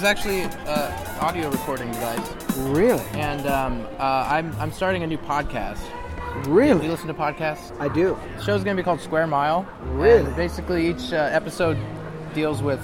is actually uh, audio recording guys. Really? and um, uh, I'm I'm starting a new podcast. Do you Really? listen to podcasts? I do. The show's gonna be called Square Mile. Really? And basically, each uh, episode deals with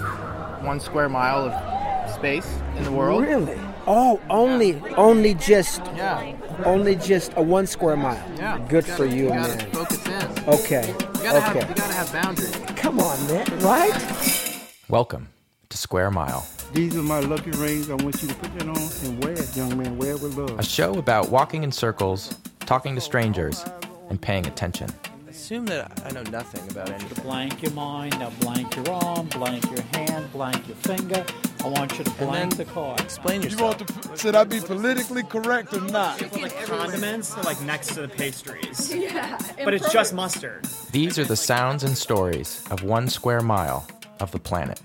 one square mile of space in the world. Really? Oh, only only just Yeah. only just a one square mile. Yeah. Good gotta- for you, you gotta man. Focus in. Okay. You gotta have Okay. you gotta have boundaries. Come on, man. Right? Welcome to Square Mile, These are my lucky rings. I want you to put that on and wear it, young man. Wear it with love. a show about walking in circles, talking to strangers, and paying attention. Assume that I know nothing about anything. Blank your mind, now blank your arm, blank your hand, blank your finger. I want you to blank the card. Explain You yourself. want to? Should I be politically correct or not? like condiments are like next to the pastries. Yeah. But it's just mustard. These are the sounds and stories of one square mile of the planet.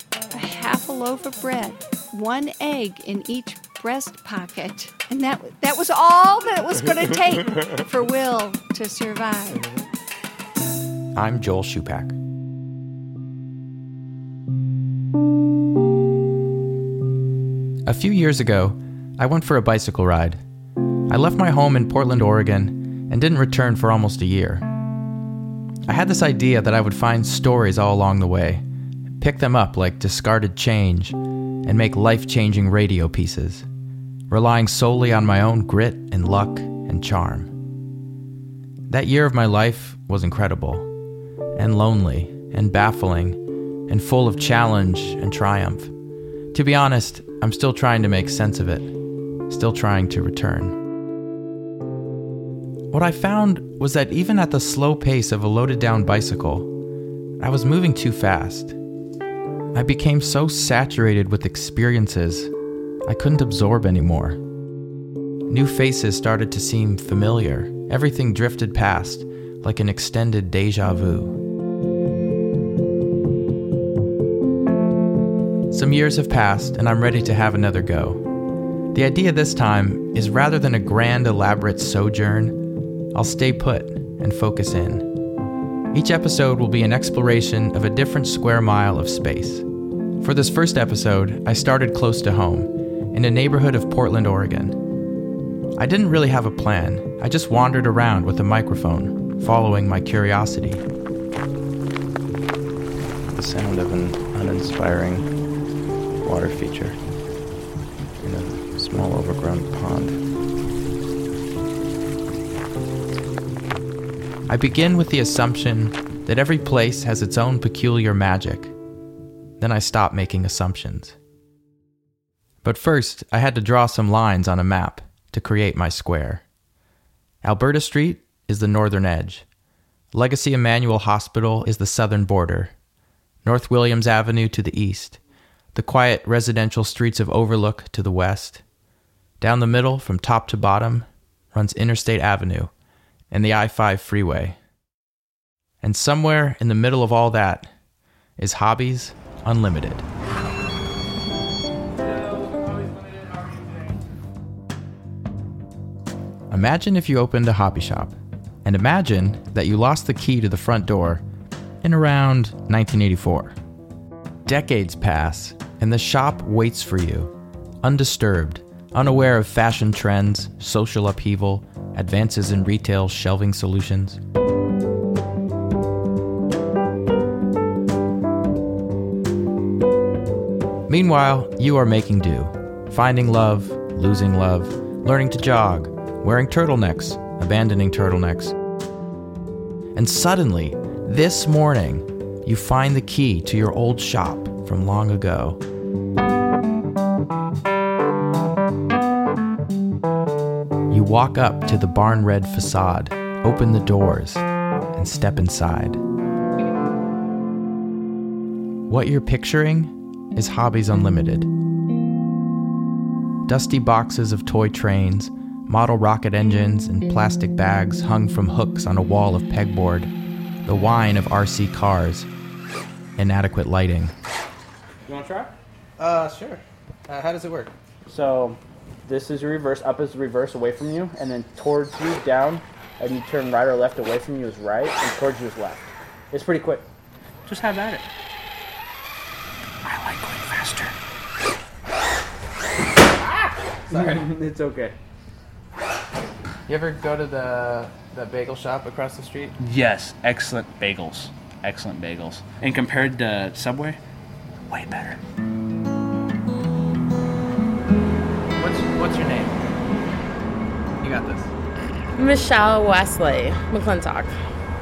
Loaf of bread, one egg in each breast pocket, and that that was all that it was going to take for Will to survive. I'm Joel Shupak. A few years ago, I went for a bicycle ride. I left my home in Portland, Oregon, and didn't return for almost a year. I had this idea that I would find stories all along the way, pick them up like discarded change, and make life changing radio pieces, relying solely on my own grit and luck and charm. That year of my life was incredible, and lonely, and baffling, and full of challenge and triumph. To be honest, I'm still trying to make sense of it, still trying to return. What I found was that even at the slow pace of a loaded down bicycle, I was moving too fast. I became so saturated with experiences, I couldn't absorb anymore. New faces started to seem familiar. Everything drifted past like an extended deja vu. Some years have passed, and I'm ready to have another go. The idea this time is rather than a grand, elaborate sojourn, I'll stay put and focus in. Each episode will be an exploration of a different square mile of space. For this first episode, I started close to home, in a neighborhood of Portland, Oregon. I didn't really have a plan, I just wandered around with a microphone, following my curiosity. The sound of an uninspiring water feature in a small overgrown pond. I begin with the assumption that every place has its own peculiar magic. Then I stop making assumptions. But first, I had to draw some lines on a map to create my square. Alberta Street is the northern edge. Legacy Emanuel Hospital is the southern border. North Williams Avenue to the east. The quiet residential streets of Overlook to the west. Down the middle, from top to bottom, runs Interstate Avenue and the I 5 freeway. And somewhere in the middle of all that is Hobbies Unlimited. Imagine if you opened a hobby shop, and imagine that you lost the key to the front door in around 1984. Decades pass, and the shop waits for you, undisturbed, unaware of fashion trends, social upheaval, advances in retail shelving solutions. Meanwhile, you are making do, finding love, losing love, learning to jog, wearing turtlenecks, abandoning turtlenecks. And suddenly, this morning, you find the key to your old shop from long ago. Walk up to the barn red facade, open the doors, and step inside. What you're picturing is Hobbies Unlimited. Dusty boxes of toy trains, model rocket engines, and plastic bags hung from hooks on a wall of pegboard, the whine of RC cars, inadequate lighting. You want to try? Uh, sure. Uh, how does it work? So, this is reverse. Up is reverse away from you, and then towards you, down, and you turn right or left away from you is right, and towards you is left. It's pretty quick. Just have at it. I like going faster. Sorry. it's okay. You ever go to the the bagel shop across the street? Yes, excellent bagels. Excellent bagels. And compared to Subway, way better. Michelle Wesley McClintock.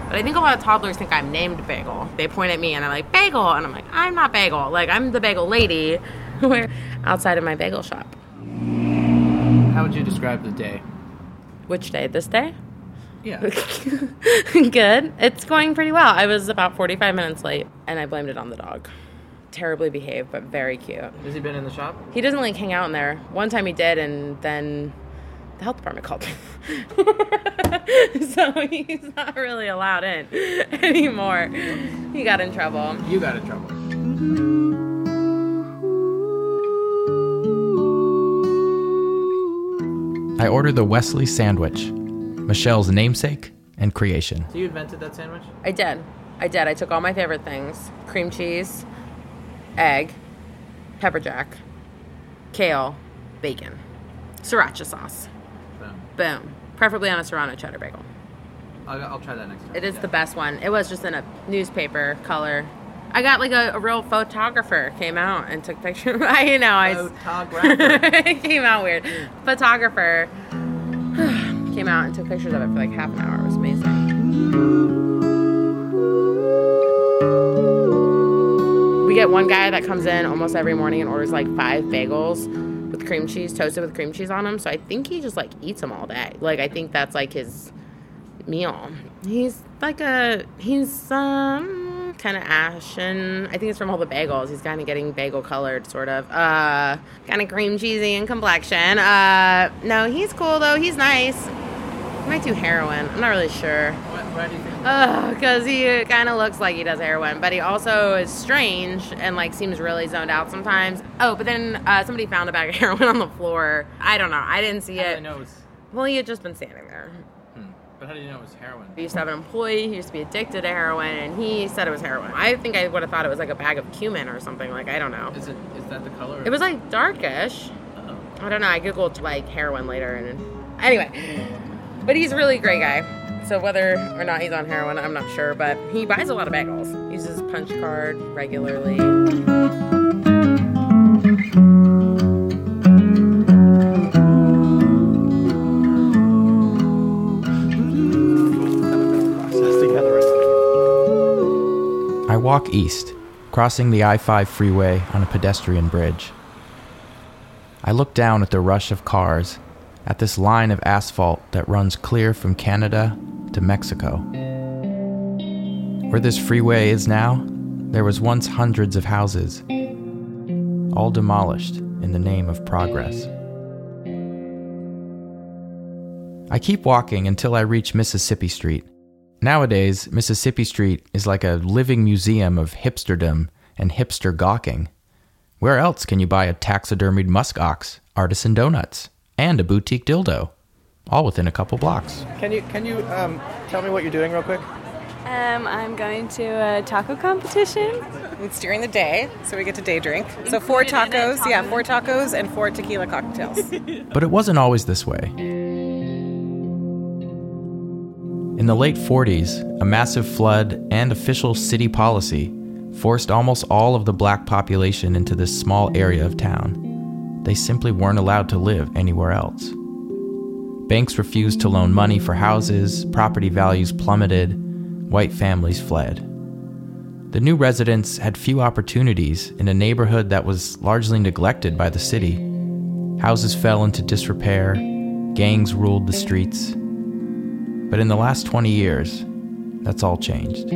But I think a lot of toddlers think I'm named Bagel. They point at me and I'm like, Bagel! And I'm like, I'm not Bagel. Like, I'm the Bagel Lady. We're outside of my bagel shop. How would you describe the day? Which day? This day? Yeah. Good. It's going pretty well. I was about 45 minutes late and I blamed it on the dog. Terribly behaved, but very cute. Has he been in the shop? He doesn't like hang out in there. One time he did, and then the health department called me. so he's not really allowed in anymore. He got in trouble. You got in trouble. I ordered the Wesley sandwich, Michelle's namesake and creation. So you invented that sandwich? I did. I did. I took all my favorite things cream cheese, egg, pepper jack, kale, bacon, sriracha sauce. Boom. Preferably on a serrano cheddar bagel. I'll, I'll try that next time. It is the best one. It was just in a newspaper color. I got like a, a real photographer came out and took pictures. I you know I Photographer. it came out weird. Photographer came out and took pictures of it for like half an hour. It was amazing. We get one guy that comes in almost every morning and orders like five bagels cream cheese, toasted with cream cheese on them. So I think he just like eats them all day. Like I think that's like his meal. He's like a he's um kind of ashen. I think it's from all the bagels. He's kind of getting bagel colored, sort of. Uh, kind of cream cheesy in complexion. Uh, no, he's cool though. He's nice. He might do heroin. I'm not really sure. Why, why do you think? Ugh, because he kind of looks like he does heroin, but he also is strange and like seems really zoned out sometimes. Oh, but then uh, somebody found a bag of heroin on the floor. I don't know. I didn't see How it. I know it was? Well, he had just been standing there. But how do you know it was heroin? He used to have an employee who used to be addicted to heroin, and he said it was heroin. I think I would have thought it was like a bag of cumin or something. Like I don't know. Is it? Is that the color? It was like darkish. Oh. I don't know. I googled like heroin later, and anyway, but he's a really great guy. So whether or not he's on heroin, I'm not sure. But he buys a lot of bagels. He Uses punch card regularly. I walk east, crossing the I 5 freeway on a pedestrian bridge. I look down at the rush of cars, at this line of asphalt that runs clear from Canada to Mexico. Where this freeway is now, there was once hundreds of houses, all demolished in the name of progress. I keep walking until I reach Mississippi Street. Nowadays, Mississippi Street is like a living museum of hipsterdom and hipster gawking. Where else can you buy a taxidermied musk ox, artisan donuts, and a boutique dildo? All within a couple blocks. Can you can you um, tell me what you're doing real quick? Um, I'm going to a taco competition. It's during the day, so we get to day drink. So four tacos, yeah, four tacos and four tequila cocktails. But it wasn't always this way. In the late 40s, a massive flood and official city policy forced almost all of the black population into this small area of town. They simply weren't allowed to live anywhere else. Banks refused to loan money for houses, property values plummeted, white families fled. The new residents had few opportunities in a neighborhood that was largely neglected by the city. Houses fell into disrepair, gangs ruled the streets. But in the last 20 years, that's all changed.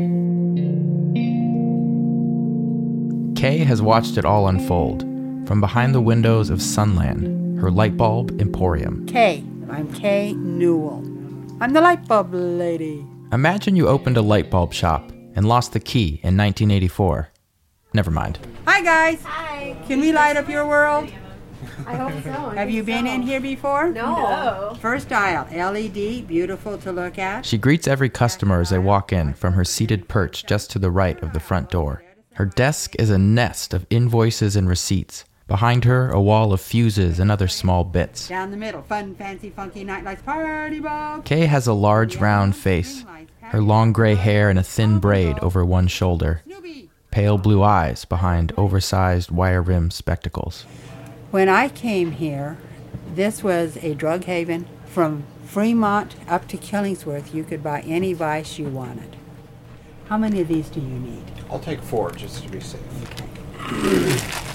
Kay has watched it all unfold from behind the windows of Sunlan, her light bulb emporium. Kay. I'm Kay Newell. I'm the light bulb lady. Imagine you opened a light bulb shop and lost the key in 1984. Never mind. Hi, guys. Hi. Can we light up your world? I hope so. Have you been in here before? No. First aisle, LED, beautiful to look at. She greets every customer as they walk in from her seated perch just to the right of the front door. Her desk is a nest of invoices and receipts, Behind her, a wall of fuses and other small bits. Down the middle, fun, fancy, funky nightlights, party ball. Kay has a large round face, her long gray hair in a thin braid over one shoulder, pale blue eyes behind oversized wire rimmed spectacles. When I came here, this was a drug haven. From Fremont up to Killingsworth, you could buy any vice you wanted. How many of these do you need? I'll take four just to be safe.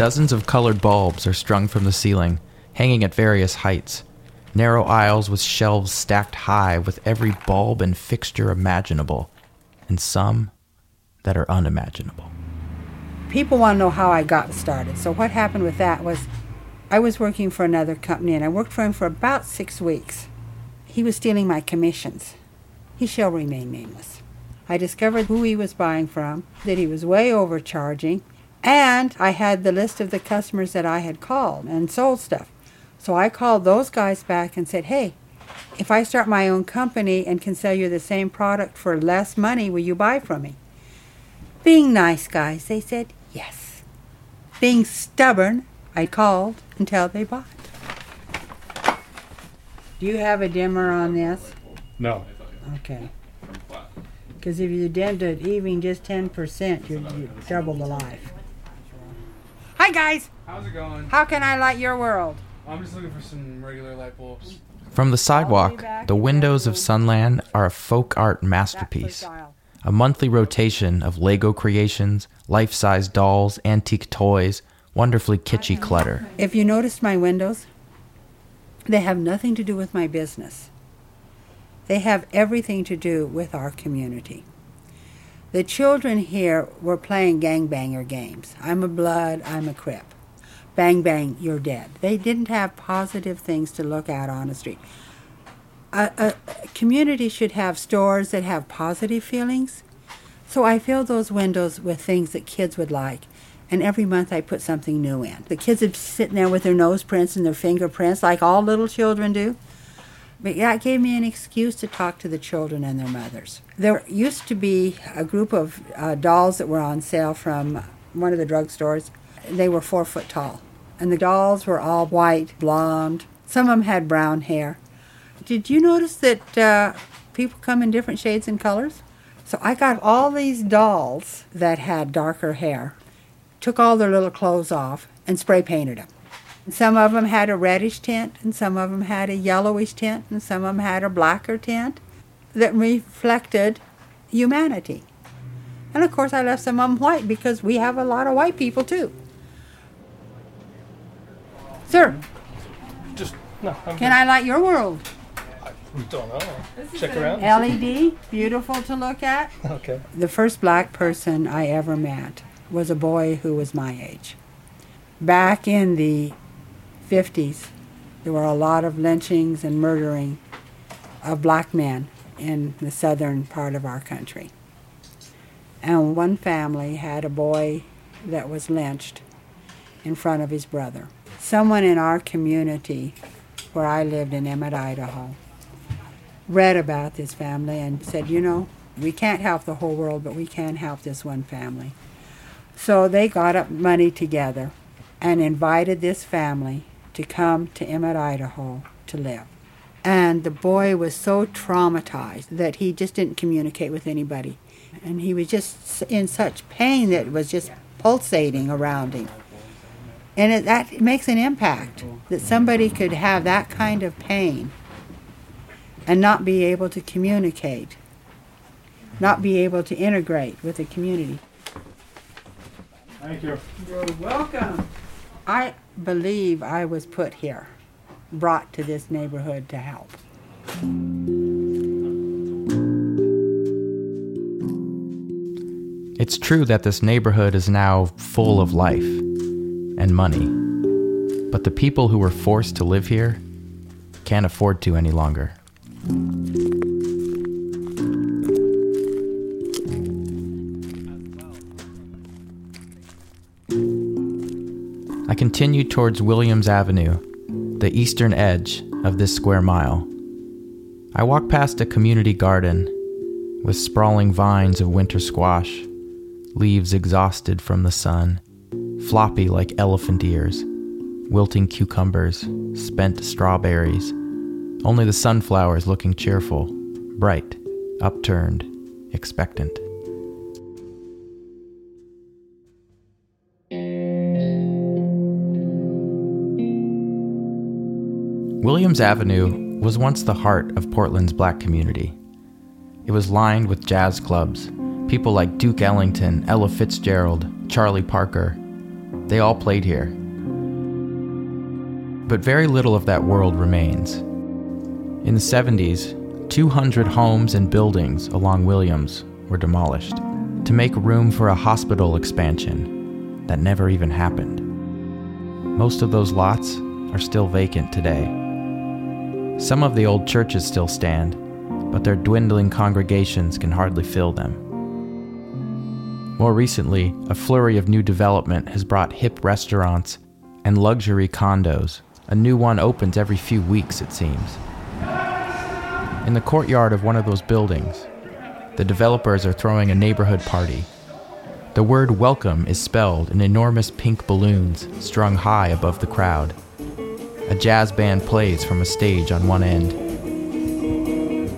Dozens of colored bulbs are strung from the ceiling, hanging at various heights. Narrow aisles with shelves stacked high with every bulb and fixture imaginable, and some that are unimaginable. People want to know how I got started. So, what happened with that was I was working for another company and I worked for him for about six weeks. He was stealing my commissions. He shall remain nameless. I discovered who he was buying from, that he was way overcharging, and I had the list of the customers that I had called and sold stuff. So I called those guys back and said, hey, if I start my own company and can sell you the same product for less money, will you buy from me? Being nice guys, they said yes. Being stubborn, I called until they bought. Do you have a dimmer on this? No. Okay. Because if you dimmed it even just 10%, you'd, you'd double the life. Hi, guys. How's it going? How can I light your world? I'm just looking for some regular light bulbs. From the sidewalk, the windows of Sunlan are a folk art masterpiece. A monthly rotation of Lego creations, life size dolls, antique toys, wonderfully kitschy clutter. If you notice my windows, they have nothing to do with my business. They have everything to do with our community. The children here were playing gangbanger games. I'm a blood, I'm a crip. Bang, bang, you're dead. They didn't have positive things to look at on the street. A, a, community should have stores that have positive feelings. So I fill those windows with things that kids would like. And every month I put something new in. The kids would be sitting there with their nose prints and their fingerprints, like all little children do. But yeah, it gave me an excuse to talk to the children and their mothers. There used to be a group of uh, dolls that were on sale from one of the drugstores. They were four foot tall. And the dolls were all white, blonde. Some of them had brown hair. Did you notice that uh, people come in different shades and colors? So I got all these dolls that had darker hair, took all their little clothes off, and spray painted them. Some of them had a reddish tint, and some of them had a yellowish tint, and some of them had a blacker tint that reflected humanity. And of course, I left some of them white because we have a lot of white people too. Sir, Just no. I'm can I light your world? I don't know. Check around. LED, beautiful to look at. Okay. The first black person I ever met was a boy who was my age. Back in the 50s, there were a lot of lynchings and murdering of black men in the southern part of our country. And one family had a boy that was lynched in front of his brother. Someone in our community, where I lived in Emmett, Idaho, read about this family and said, you know, we can't help the whole world, but we can help this one family. So they got up money together and invited this family to come to Emmett, Idaho to live. And the boy was so traumatized that he just didn't communicate with anybody. And he was just in such pain that it was just pulsating around him. And it, that makes an impact that somebody could have that kind of pain and not be able to communicate, not be able to integrate with the community. Thank you. You're welcome. I believe I was put here, brought to this neighborhood to help. It's true that this neighborhood is now full of life and money, but the people who were forced to live here can't afford to any longer. I continue towards Williams Avenue, the eastern edge of this square mile. I walk past a community garden with sprawling vines of winter squash, leaves exhausted from the sun, floppy like elephant ears, wilting cucumbers, spent strawberries. Only the sunflowers looking cheerful, bright, upturned, expectant. Williams Avenue was once the heart of Portland's black community. It was lined with jazz clubs, people like Duke Ellington, Ella Fitzgerald, Charlie Parker. They all played here. But very little of that world remains. In the 70s, 200 homes and buildings along Williams were demolished to make room for a hospital expansion that never even happened. Most of those lots are still vacant today. Some of the old churches still stand, but their dwindling congregations can hardly fill them. More recently, a flurry of new development has brought hip restaurants and luxury condos. A new one opens every few weeks, it seems. In the courtyard of one of those buildings, the developers are throwing a neighborhood party. The word welcome is spelled in enormous pink balloons strung high above the crowd. A jazz band plays from a stage on one end.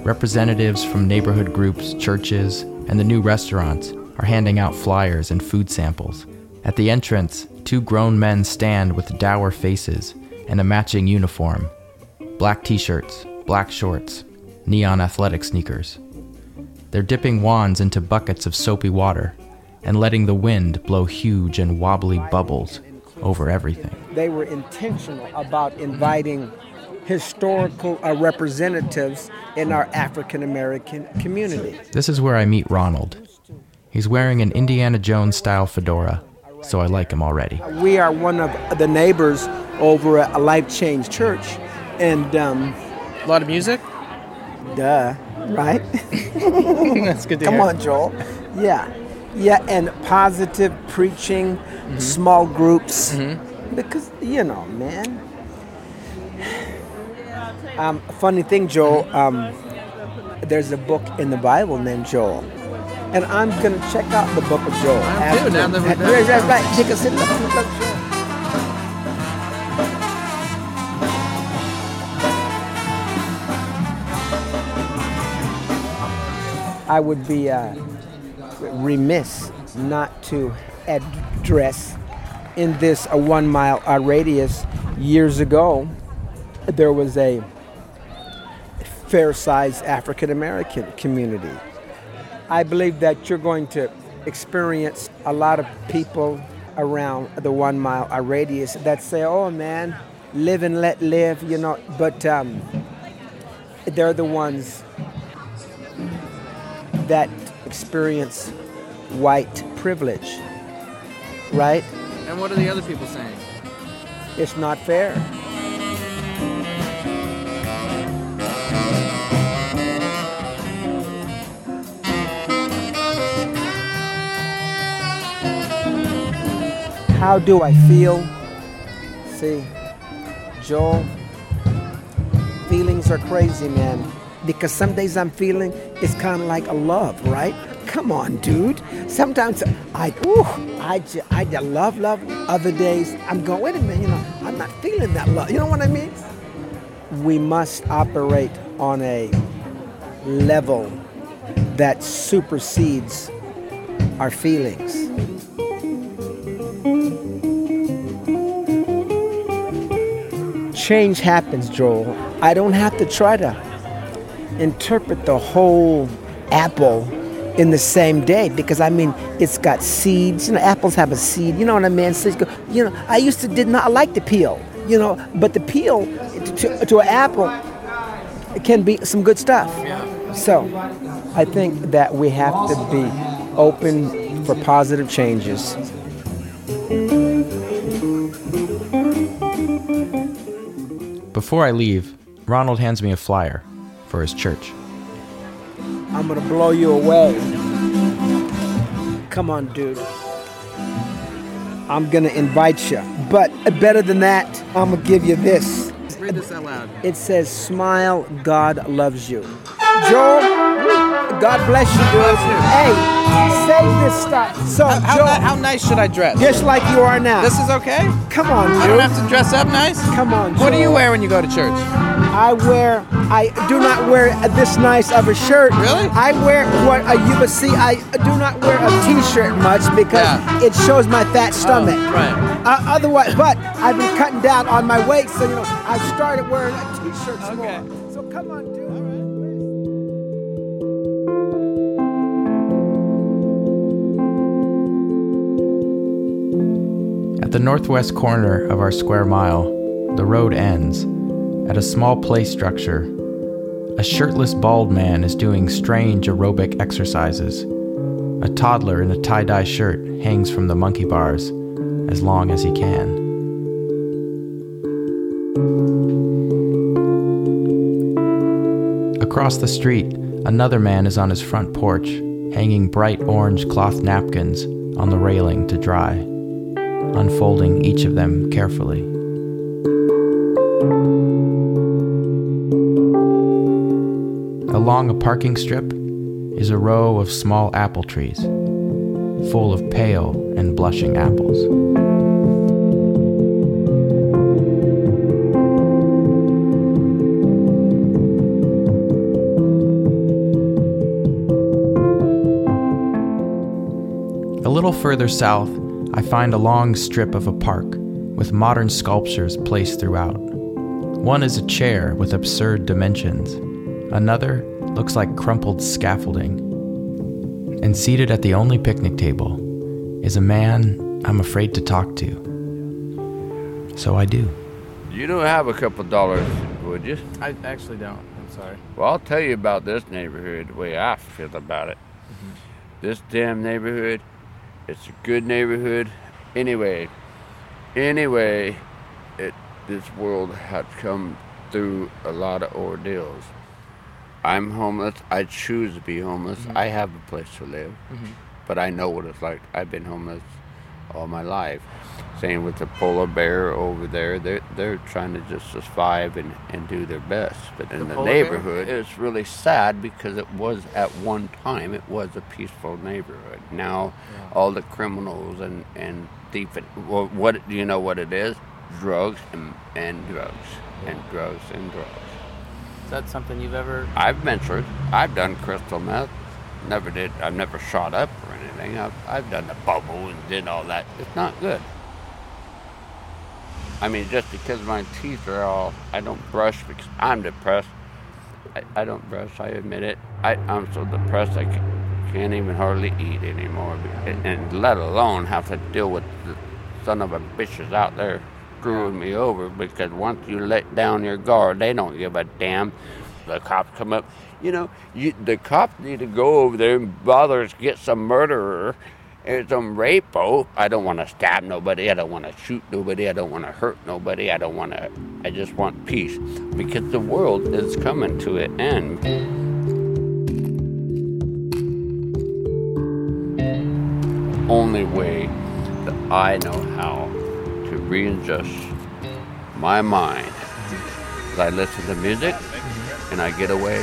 Representatives from neighborhood groups, churches, and the new restaurants are handing out flyers and food samples. At the entrance, two grown men stand with dour faces and a matching uniform black t shirts, black shorts, neon athletic sneakers. They're dipping wands into buckets of soapy water and letting the wind blow huge and wobbly bubbles over everything. They were intentional about inviting historical uh, representatives in our African American community. This is where I meet Ronald. He's wearing an Indiana Jones style fedora, so I like him already. We are one of the neighbors over at a Life Change Church, and um, a lot of music. Duh, right? That's good to Come hear. on, Joel. Yeah, yeah, and positive preaching, Mm-hmm. small groups, because you know, man. Um, funny thing, Joel. Um, there's a book in the Bible named Joel, and I'm gonna check out the book of Joel. I'm too, now that we've done Right. Take a sit. Look. I would be uh, remiss not to address in this a one mile radius years ago there was a fair sized African American community. I believe that you're going to experience a lot of people around the one mile radius that say, oh man, live and let live, you know, but um, they're the ones that experience white privilege, right? And what are the other people saying? It's not fair. How do I feel? See, Joel, feelings are crazy, man. Because some days I'm feeling it's kind of like a love, right? Come on, dude. Sometimes I, ooh, I, I love, love. Other days I'm going, wait a minute, you know, I'm not feeling that love. You know what I mean? We must operate on a level that supersedes our feelings. Change happens, Joel. I don't have to try to interpret the whole apple in the same day because I mean it's got seeds. You know, apples have a seed. You know what I mean? Seeds go, you know, I used to did not like the peel. You know, but the peel to, to an apple it can be some good stuff. So, I think that we have to be open for positive changes. Before I leave, Ronald hands me a flyer for his church. I'm gonna blow you away. Come on, dude. I'm gonna invite you. But better than that, I'm gonna give you this. Read this out loud. It says, Smile, God loves you. Joel, God bless you, dude. Hey, save this stuff. So, How, Joe, ni- how nice should I dress? just like you are now. This is okay? Come on, I dude. don't have to dress up nice? Come on, What do you wear when you go to church? I wear. I do not wear this nice of a shirt. Really? I wear what uh, you would see. I do not wear a T-shirt much because it shows my fat stomach. Oh, right. Uh, otherwise, but I've been cutting down on my weight, so you know I started wearing a T-shirts more. So come on, dude. At the northwest corner of our square mile, the road ends. At a small play structure, a shirtless bald man is doing strange aerobic exercises. A toddler in a tie dye shirt hangs from the monkey bars as long as he can. Across the street, another man is on his front porch, hanging bright orange cloth napkins on the railing to dry, unfolding each of them carefully. Along a parking strip is a row of small apple trees, full of pale and blushing apples. A little further south, I find a long strip of a park with modern sculptures placed throughout. One is a chair with absurd dimensions, another looks like crumpled scaffolding. And seated at the only picnic table is a man I'm afraid to talk to. So I do. You don't have a couple dollars, would you? I actually don't. I'm sorry. Well, I'll tell you about this neighborhood, the way I feel about it. Mm-hmm. This damn neighborhood, it's a good neighborhood. Anyway, anyway, it this world has come through a lot of ordeals. I'm homeless. I choose to be homeless. I have a place to live, Mhm. but I know what it's like. I've been homeless all my life. Same with the polar bear over there. They're they're trying to just survive and, and do their best. But in The the, polar bear? neighborhood, it's really sad because it was at one time it was a peaceful neighborhood. Now all the criminals and and thief. Well, what do you know what it is? Drugs and and drugs and drugs and drugs. Is that something you've ever? I've ventured. I've done crystal meth. Never did. I've never shot up or anything. I've, I've done the bubble and did all that. It's not good. I mean, just because my teeth are all, I don't brush because I'm depressed. I, I don't brush. I admit it. I, I'm so depressed I ca- can't even hardly eat anymore, and, and let alone have to deal with the son of a bitches out there screwing me over. Because once you let down your guard, they don't give a damn. The cops come up. You know, you, the cops need to go over there and bother to get some murderer and some rapo. I don't want to stab nobody. I don't want to shoot nobody. I don't want to hurt nobody. I don't want to. I just want peace because the world is coming to an end. Only way that I know how readjust my mind is I listen to music and I get away.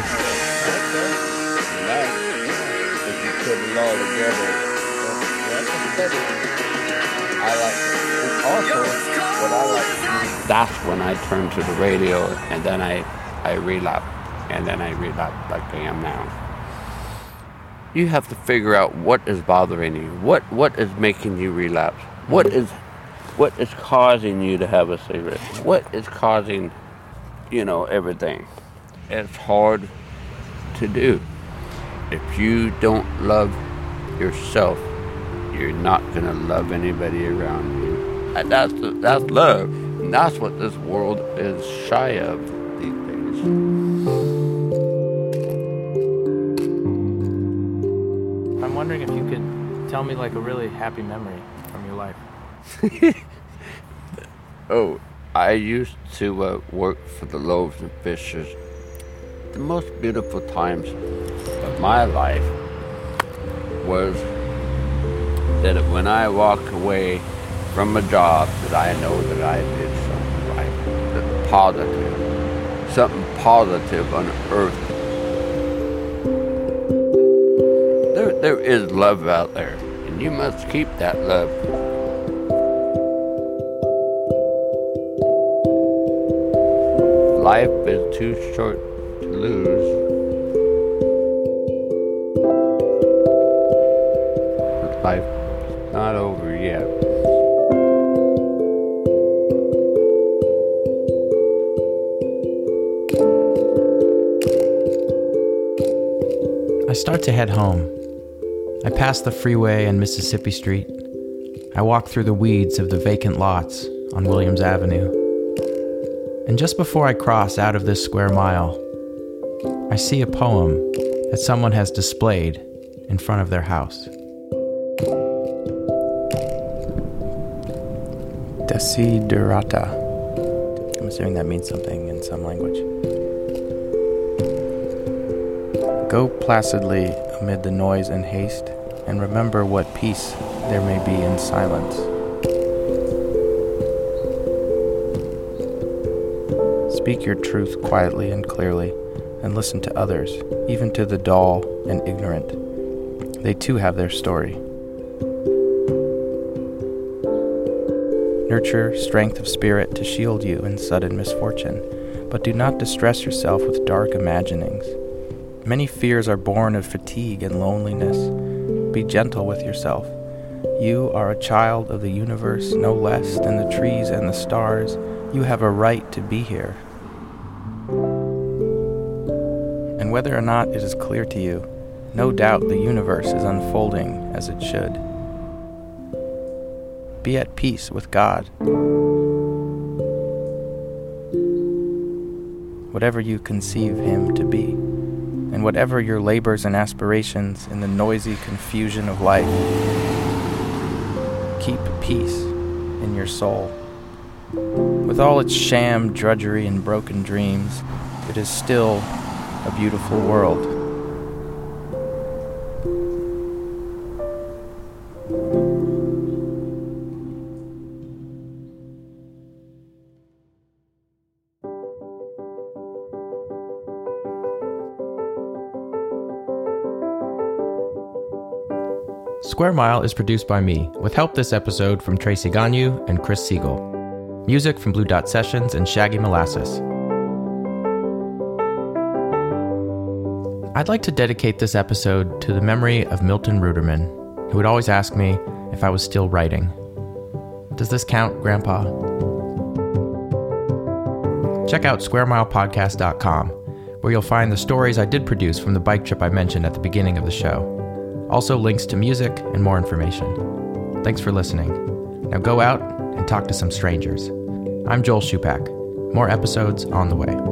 That's when I turn to the radio and then I I relapse and then I relapse like I am now. You have to figure out what is bothering you. What what is making you relapse? What is what is causing you to have a cigarette? What is causing you know everything? It's hard to do. If you don't love yourself, you're not gonna love anybody around you. And that's that's love. And that's what this world is shy of these days. I'm wondering if you could tell me like a really happy memory from your life. Oh, I used to uh, work for the Loaves and Fishes. The most beautiful times of my life was that when I walk away from a job that I know that I did something right, that positive, something positive unearthed. There is love out there, and you must keep that love. Life is too short to lose. Life not over yet. I start to head home. I pass the freeway and Mississippi Street. I walk through the weeds of the vacant lots on Williams Avenue. And just before I cross out of this square mile, I see a poem that someone has displayed in front of their house. Desiderata. I'm assuming that means something in some language. Go placidly amid the noise and haste, and remember what peace there may be in silence. Speak your truth quietly and clearly, and listen to others, even to the dull and ignorant. They too have their story. Nurture strength of spirit to shield you in sudden misfortune, but do not distress yourself with dark imaginings. Many fears are born of fatigue and loneliness. Be gentle with yourself. You are a child of the universe no less than the trees and the stars. You have a right to be here. And whether or not it is clear to you, no doubt the universe is unfolding as it should. Be at peace with God. Whatever you conceive Him to be and whatever your labors and aspirations in the noisy confusion of life, keep peace in your soul. With all its sham, drudgery, and broken dreams, it is still a beautiful world. Square Mile is produced by me, with help this episode from Tracy Ganyu and Chris Siegel. Music from Blue Dot Sessions and Shaggy Molasses. I'd like to dedicate this episode to the memory of Milton Ruderman, who would always ask me if I was still writing. Does this count, Grandpa? Check out squaremilepodcast.com, where you'll find the stories I did produce from the bike trip I mentioned at the beginning of the show. Also, links to music and more information. Thanks for listening. Now go out and talk to some strangers. I'm Joel Shupak. More episodes on the way.